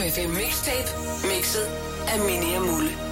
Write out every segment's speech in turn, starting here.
FM Mixtape, mixet af Mini og Mulle.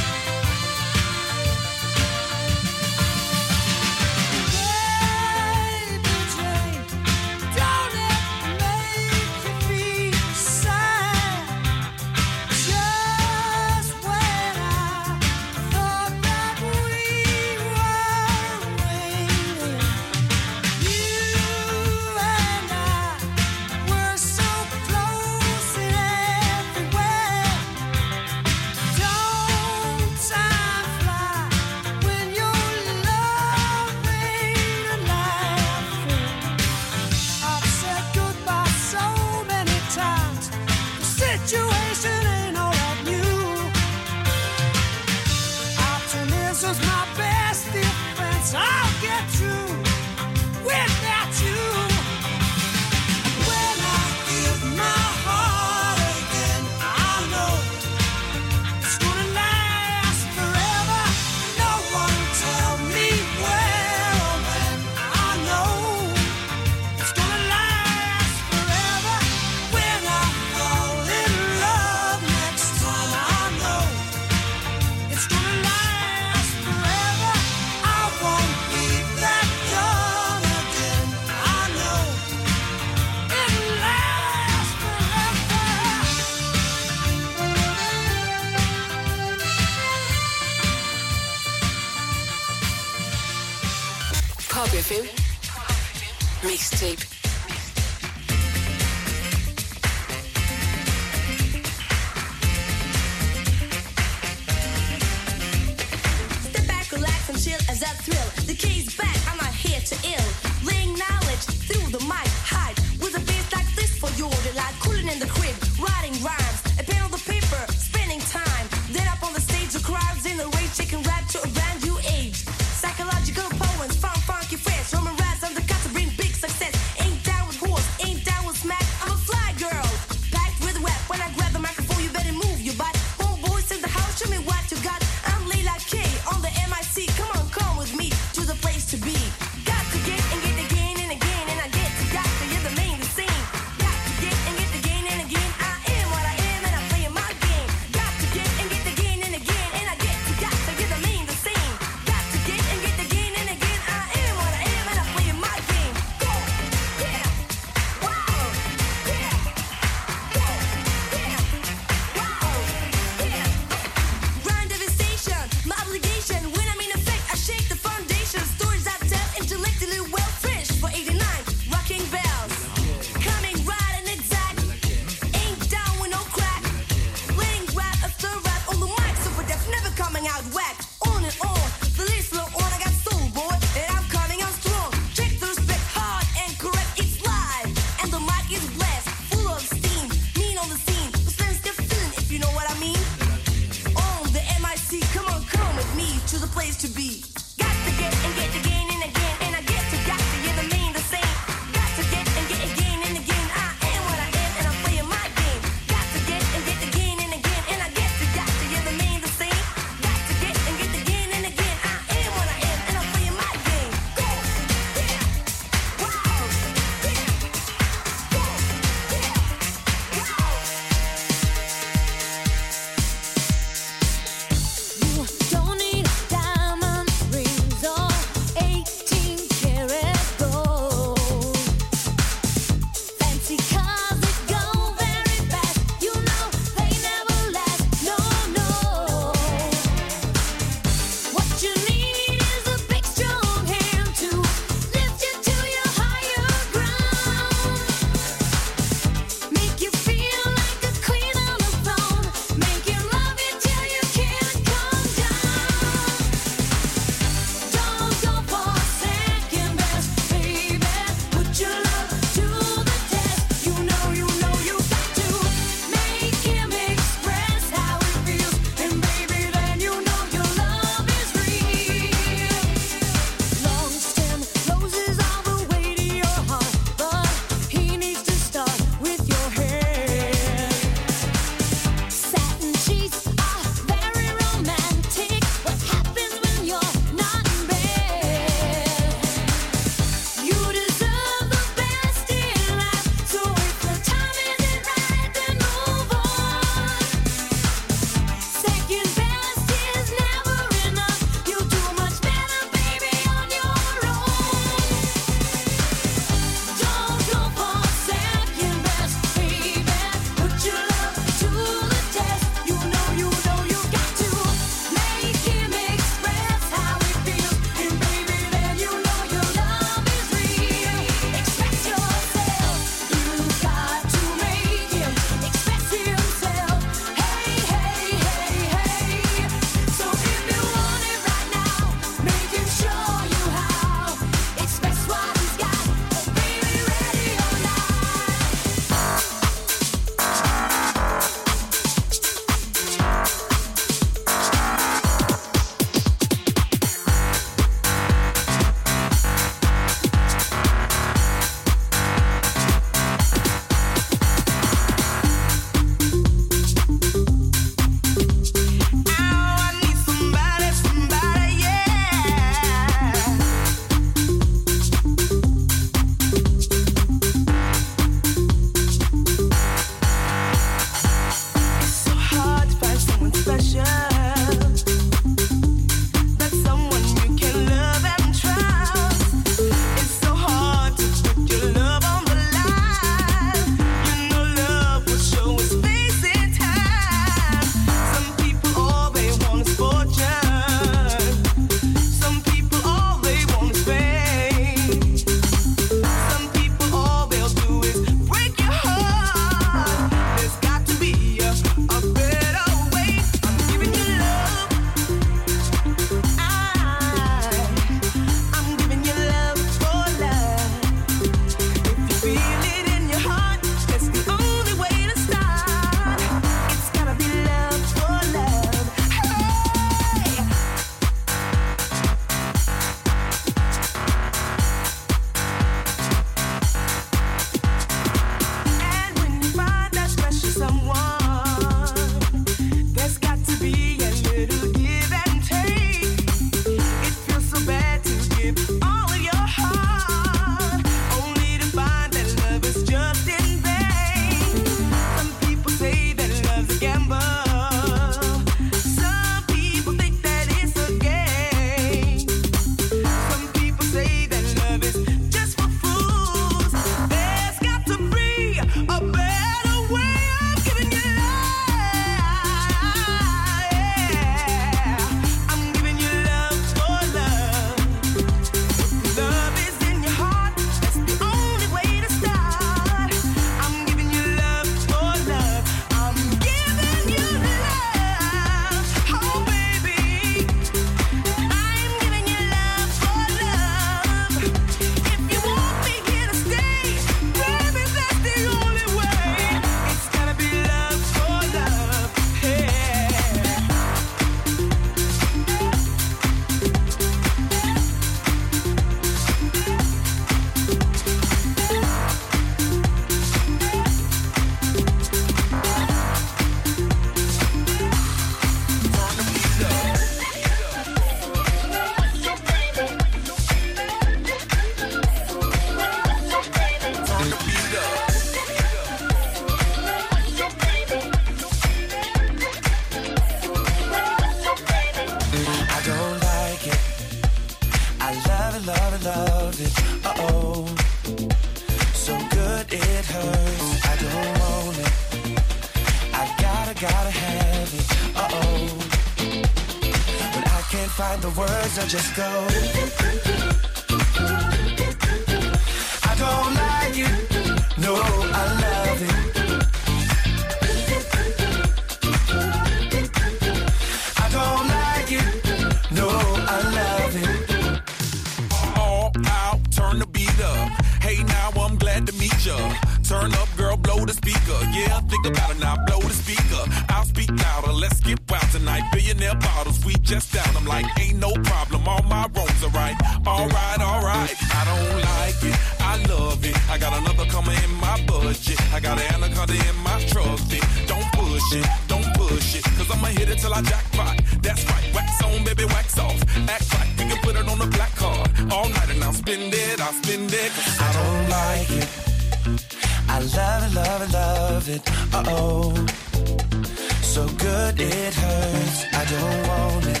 so good it hurts. I don't want it.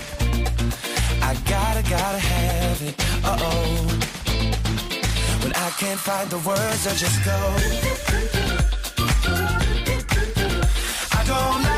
I gotta, gotta have it. Uh oh. When I can't find the words, I just go. I don't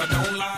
I don't lie.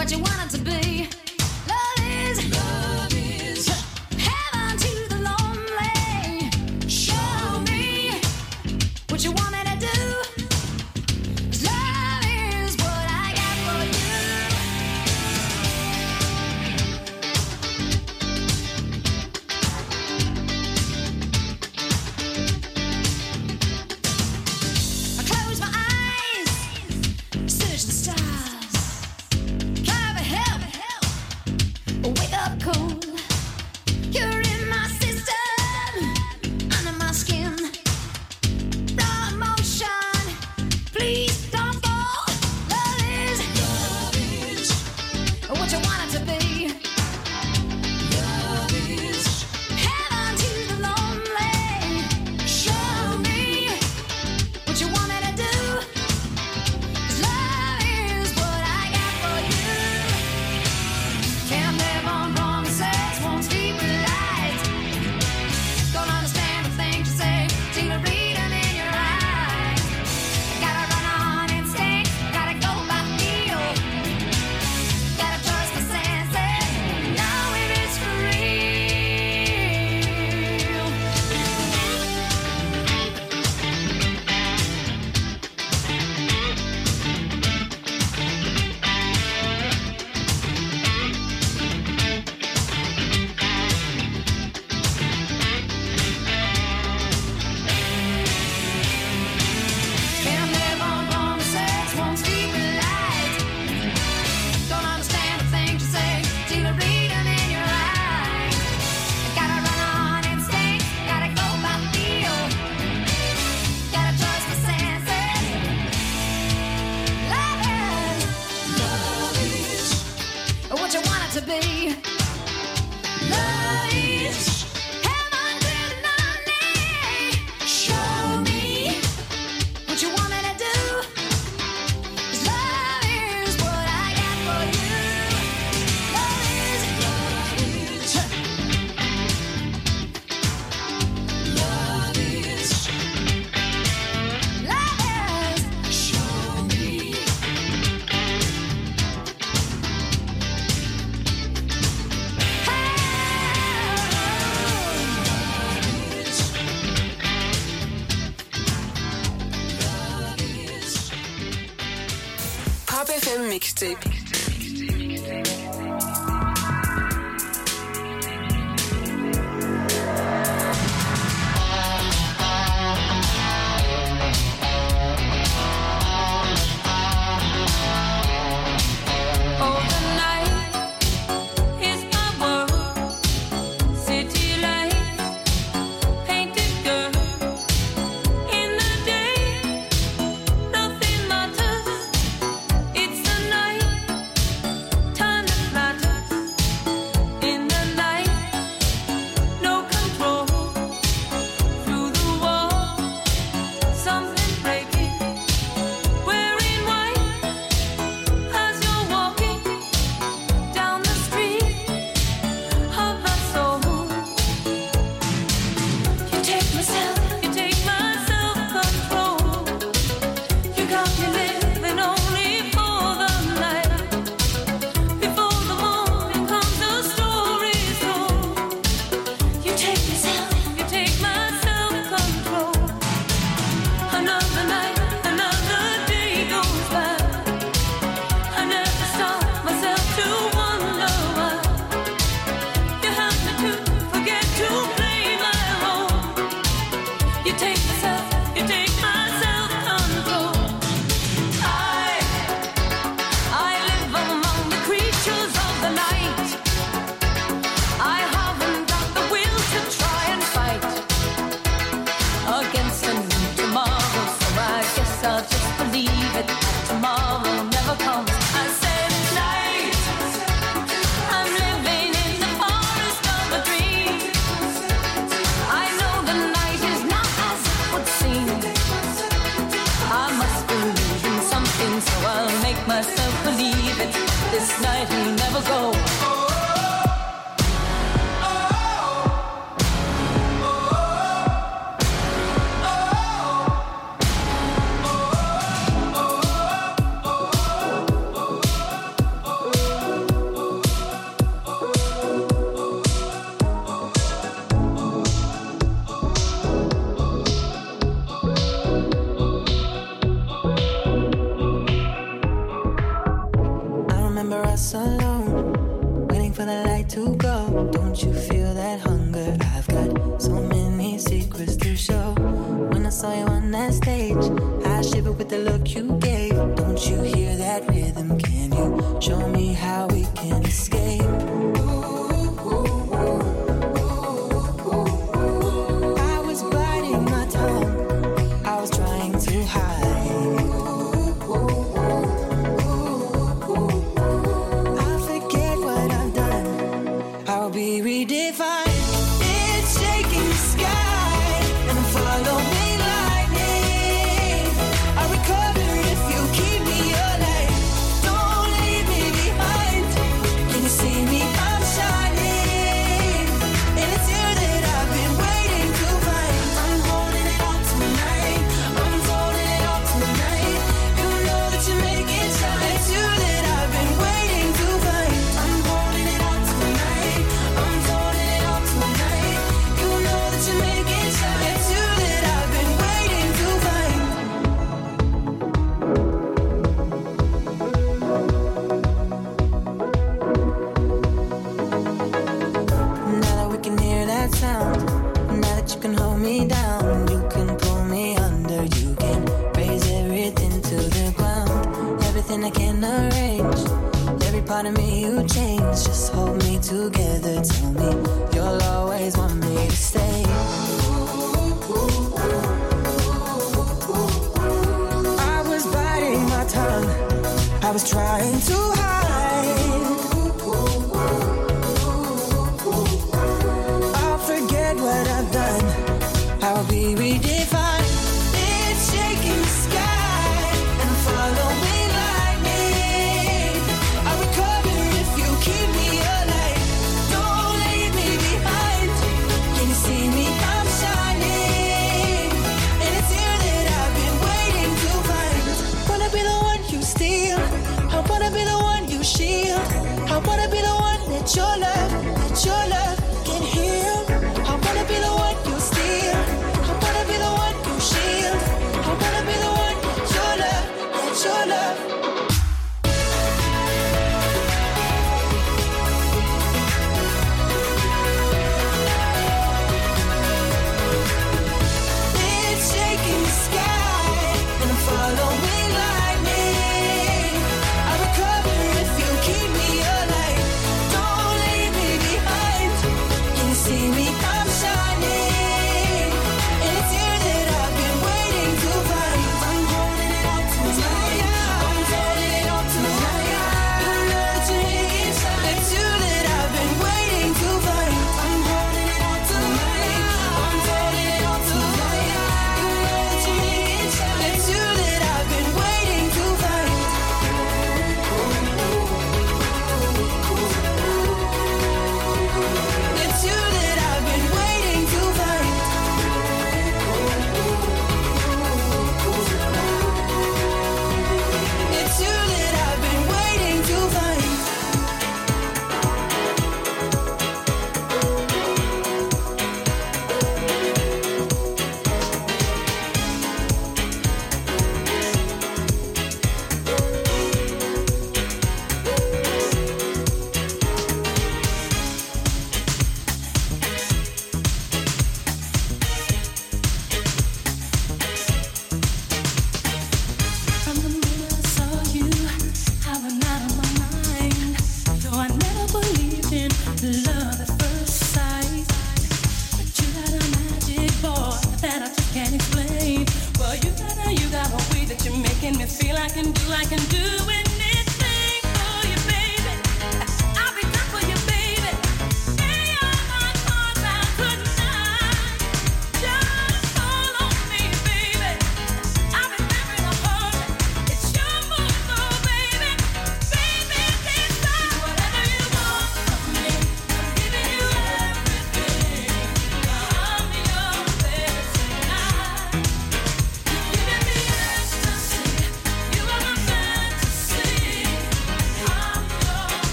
what you wanted to be.